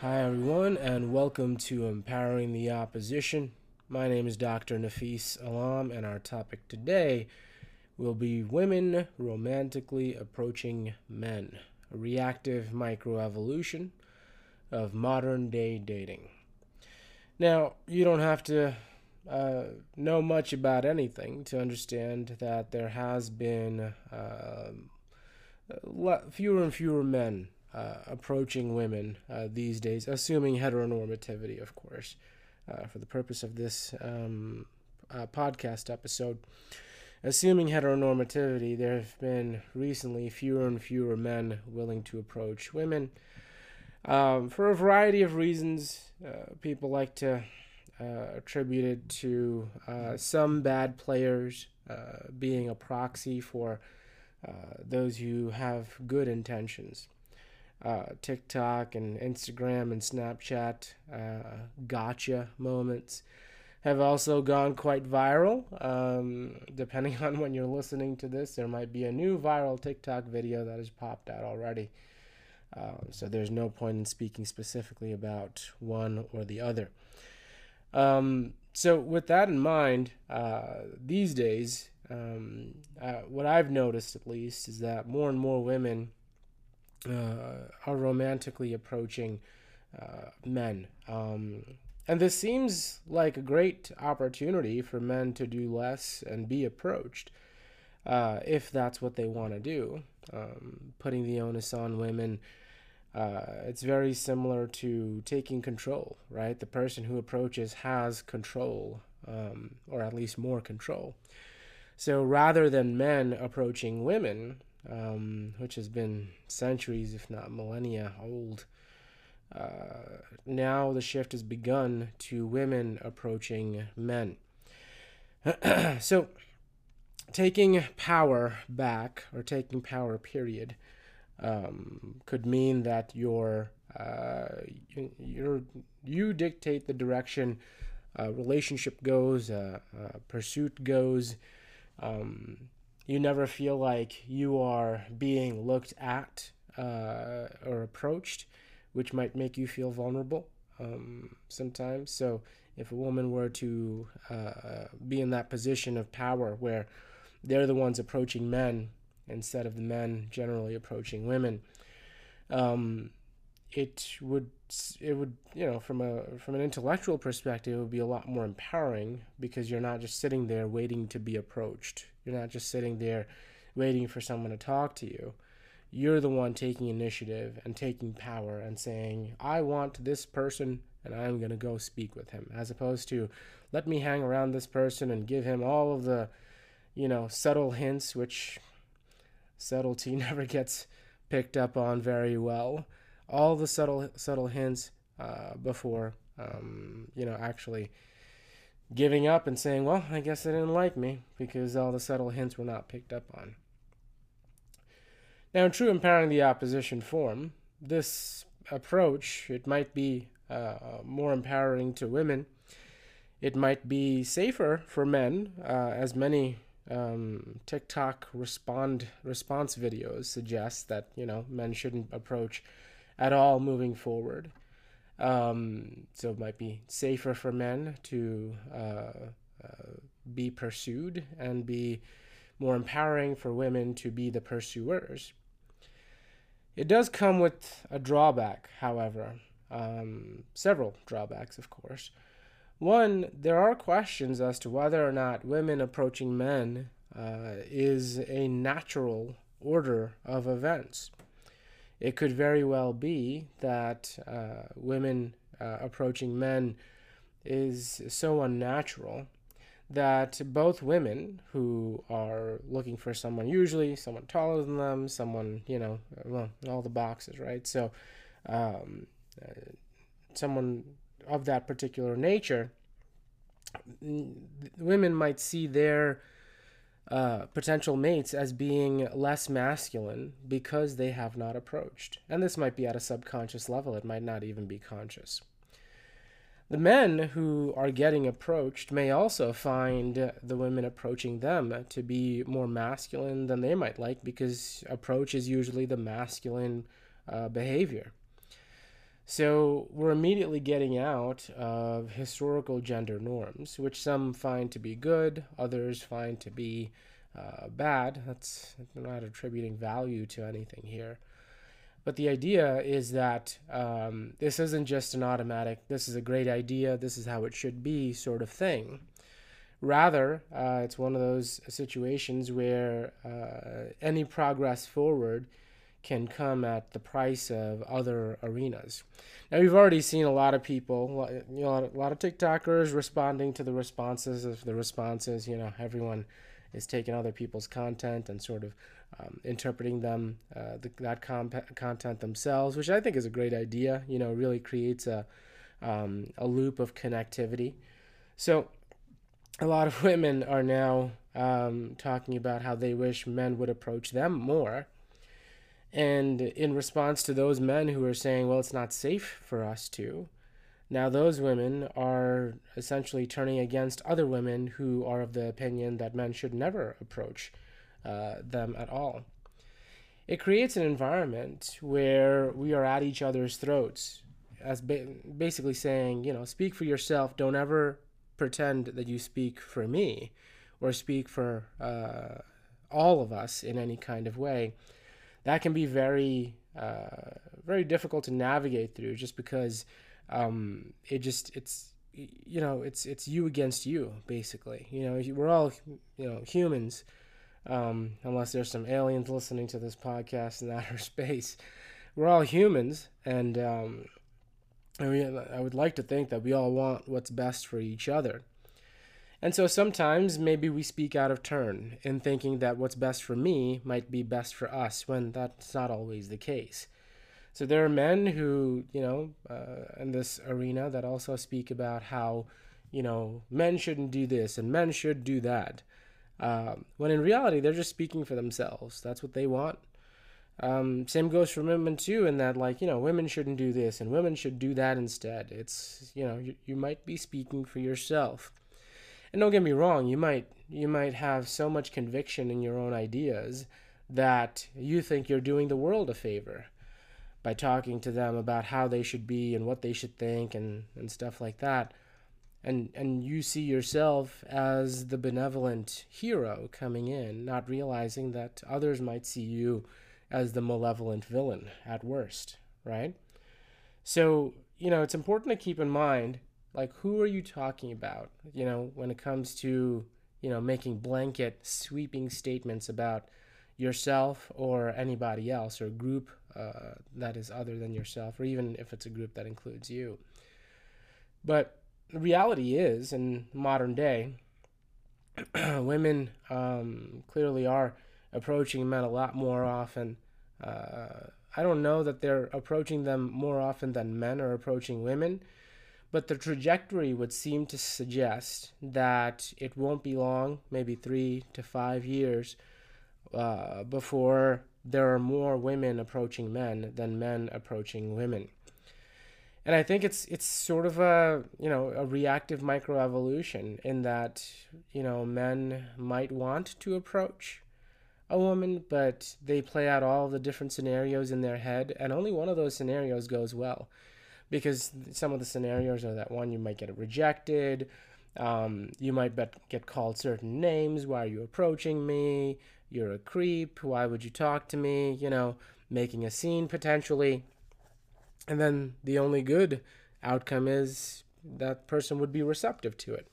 Hi, everyone, and welcome to Empowering the Opposition. My name is Dr. Nafis Alam, and our topic today will be women romantically approaching men, a reactive microevolution of modern day dating. Now, you don't have to uh, know much about anything to understand that there has been uh, fewer and fewer men uh, approaching women uh, these days, assuming heteronormativity, of course, uh, for the purpose of this um, uh, podcast episode. Assuming heteronormativity, there have been recently fewer and fewer men willing to approach women. Um, for a variety of reasons, uh, people like to uh, attribute it to some bad players being a proxy for those who have good intentions uh, TikTok and Instagram and Snapchat uh, gotcha moments have also gone quite viral. Um, depending on when you're listening to this, there might be a new viral TikTok video that has popped out already. Uh, so there's no point in speaking specifically about one or the other. Um, so with that in mind, uh, these days, um, uh, what I've noticed at least is that more and more women uh, are romantically approaching uh, men. Um, and this seems like a great opportunity for men to do less and be approached uh, if that's what they want to do. Um, putting the onus on women. Uh, it's very similar to taking control, right? The person who approaches has control, um, or at least more control. So rather than men approaching women, um, which has been centuries, if not millennia, old. Uh, now the shift has begun to women approaching men. so, taking power back, or taking power, period, um, could mean that your uh, you you dictate the direction a relationship goes, a pursuit goes. Um, you never feel like you are being looked at uh, or approached, which might make you feel vulnerable um, sometimes. So, if a woman were to uh, be in that position of power where they're the ones approaching men instead of the men generally approaching women, um, it would it would you know from a from an intellectual perspective it would be a lot more empowering because you're not just sitting there waiting to be approached you're not just sitting there waiting for someone to talk to you. You're the one taking initiative and taking power and saying, I want this person and I'm going to go speak with him, as opposed to let me hang around this person and give him all of the, you know, subtle hints, which subtlety never gets picked up on very well. All the subtle subtle hints uh, before, um, you know, actually giving up and saying, well, I guess they didn't like me because all the subtle hints were not picked up on. Now, in true empowering the opposition form, this approach, it might be uh, more empowering to women. It might be safer for men, uh, as many um, TikTok respond response videos suggest that you know men shouldn't approach at all moving forward. Um, so it might be safer for men to uh, uh, be pursued and be more empowering for women to be the pursuers. It does come with a drawback, however, um, several drawbacks, of course. One, there are questions as to whether or not women approaching men uh, is a natural order of events it could very well be that uh, women uh, approaching men is so unnatural that both women who are looking for someone, usually someone taller than them, someone, you know, well, all the boxes, right? So, um, uh, someone of that particular nature, women might see their uh, potential mates as being less masculine because they have not approached. And this might be at a subconscious level, it might not even be conscious. The men who are getting approached may also find the women approaching them to be more masculine than they might like because approach is usually the masculine uh, behavior. So we're immediately getting out of historical gender norms, which some find to be good, others find to be uh, bad. That's not attributing value to anything here. But the idea is that um, this isn't just an automatic, this is a great idea, this is how it should be sort of thing. Rather, uh, it's one of those situations where uh, any progress forward can come at the price of other arenas. Now, we've already seen a lot of people, you know, a lot of TikTokers responding to the responses of the responses. You know, everyone is taking other people's content and sort of um, interpreting them, uh, the, that content themselves, which I think is a great idea. You know, really creates a, um, a loop of connectivity. So, a lot of women are now um, talking about how they wish men would approach them more and in response to those men who are saying, well, it's not safe for us to, now those women are essentially turning against other women who are of the opinion that men should never approach uh, them at all. It creates an environment where we are at each other's throats, as ba- basically saying, you know, speak for yourself. Don't ever pretend that you speak for me or speak for uh, all of us in any kind of way that can be very uh, very difficult to navigate through just because um, it just it's you know it's it's you against you basically. You know we're all you know humans um, unless there's some aliens listening to this podcast in outer space. We're all humans and um, I, mean, I would like to think that we all want what's best for each other and so sometimes maybe we speak out of turn in thinking that what's best for me might be best for us when that's not always the case. So there are men who, you know, uh, in this arena that also speak about how, you know, men shouldn't do this and men should do that. Um, when in reality, they're just speaking for themselves. That's what they want. Um, same goes for women too, in that like you know women shouldn't do this and women should do that instead. It's you know you, you might be speaking for yourself and don't get me wrong you might you might have so much conviction in your own ideas that you think you're doing the world a favor by talking to them about how they should be and what they should think and, and stuff like that. And and you see yourself as the benevolent hero coming in not realizing that others might see you as the malevolent villain at worst right? So you know it's important to keep in mind like who are you talking about you know when it comes to you know making blanket sweeping statements about yourself or anybody else or group uh, that is other than yourself or even if it's a group that includes you? But the reality is in modern day women um, clearly are approaching men a lot more often. Uh, i don't know that they're approaching them more often than men are approaching women but the trajectory would seem to suggest that it won't be long, maybe three to five years, uh, before there are more women approaching men than men approaching women. And I think it's it's sort of a you know a reactive microevolution in that you know men might want to approach a woman, but they play out all the different scenarios in their head, and only one of those scenarios goes well because some of the scenarios are that one you might get rejected um, you might get called certain names why are you approaching me? You're a creep. Why would you talk to me? You know making a scene potentially. And then the only good outcome is that person would be receptive to it.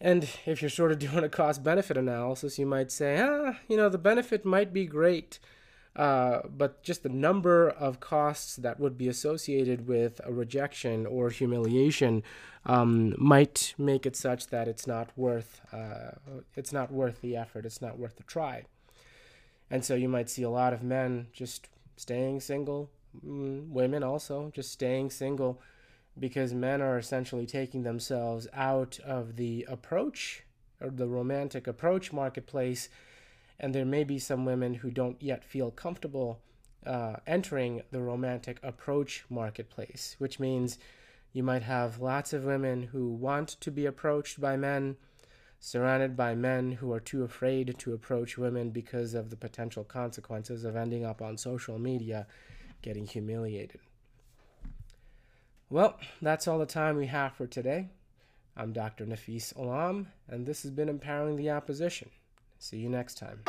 And if you're sort of doing a cost benefit analysis you might say ah you know the benefit might be great uh, but just the number of costs that would be associated with a rejection or humiliation um, might make it such that it's not worth uh, it's not worth the effort. It's not worth the try. And so you might see a lot of men just staying single, mm, women also just staying single, because men are essentially taking themselves out of the approach or the romantic approach marketplace and there may be some women who don't yet feel comfortable uh, entering the romantic approach marketplace, which means you might have lots of women who want to be approached by men, surrounded by men who are too afraid to approach women because of the potential consequences of ending up on social media getting humiliated. Well, that's all the time we have for today. I'm Dr. Nafis Alam, and this has been Empowering the Opposition. See you next time.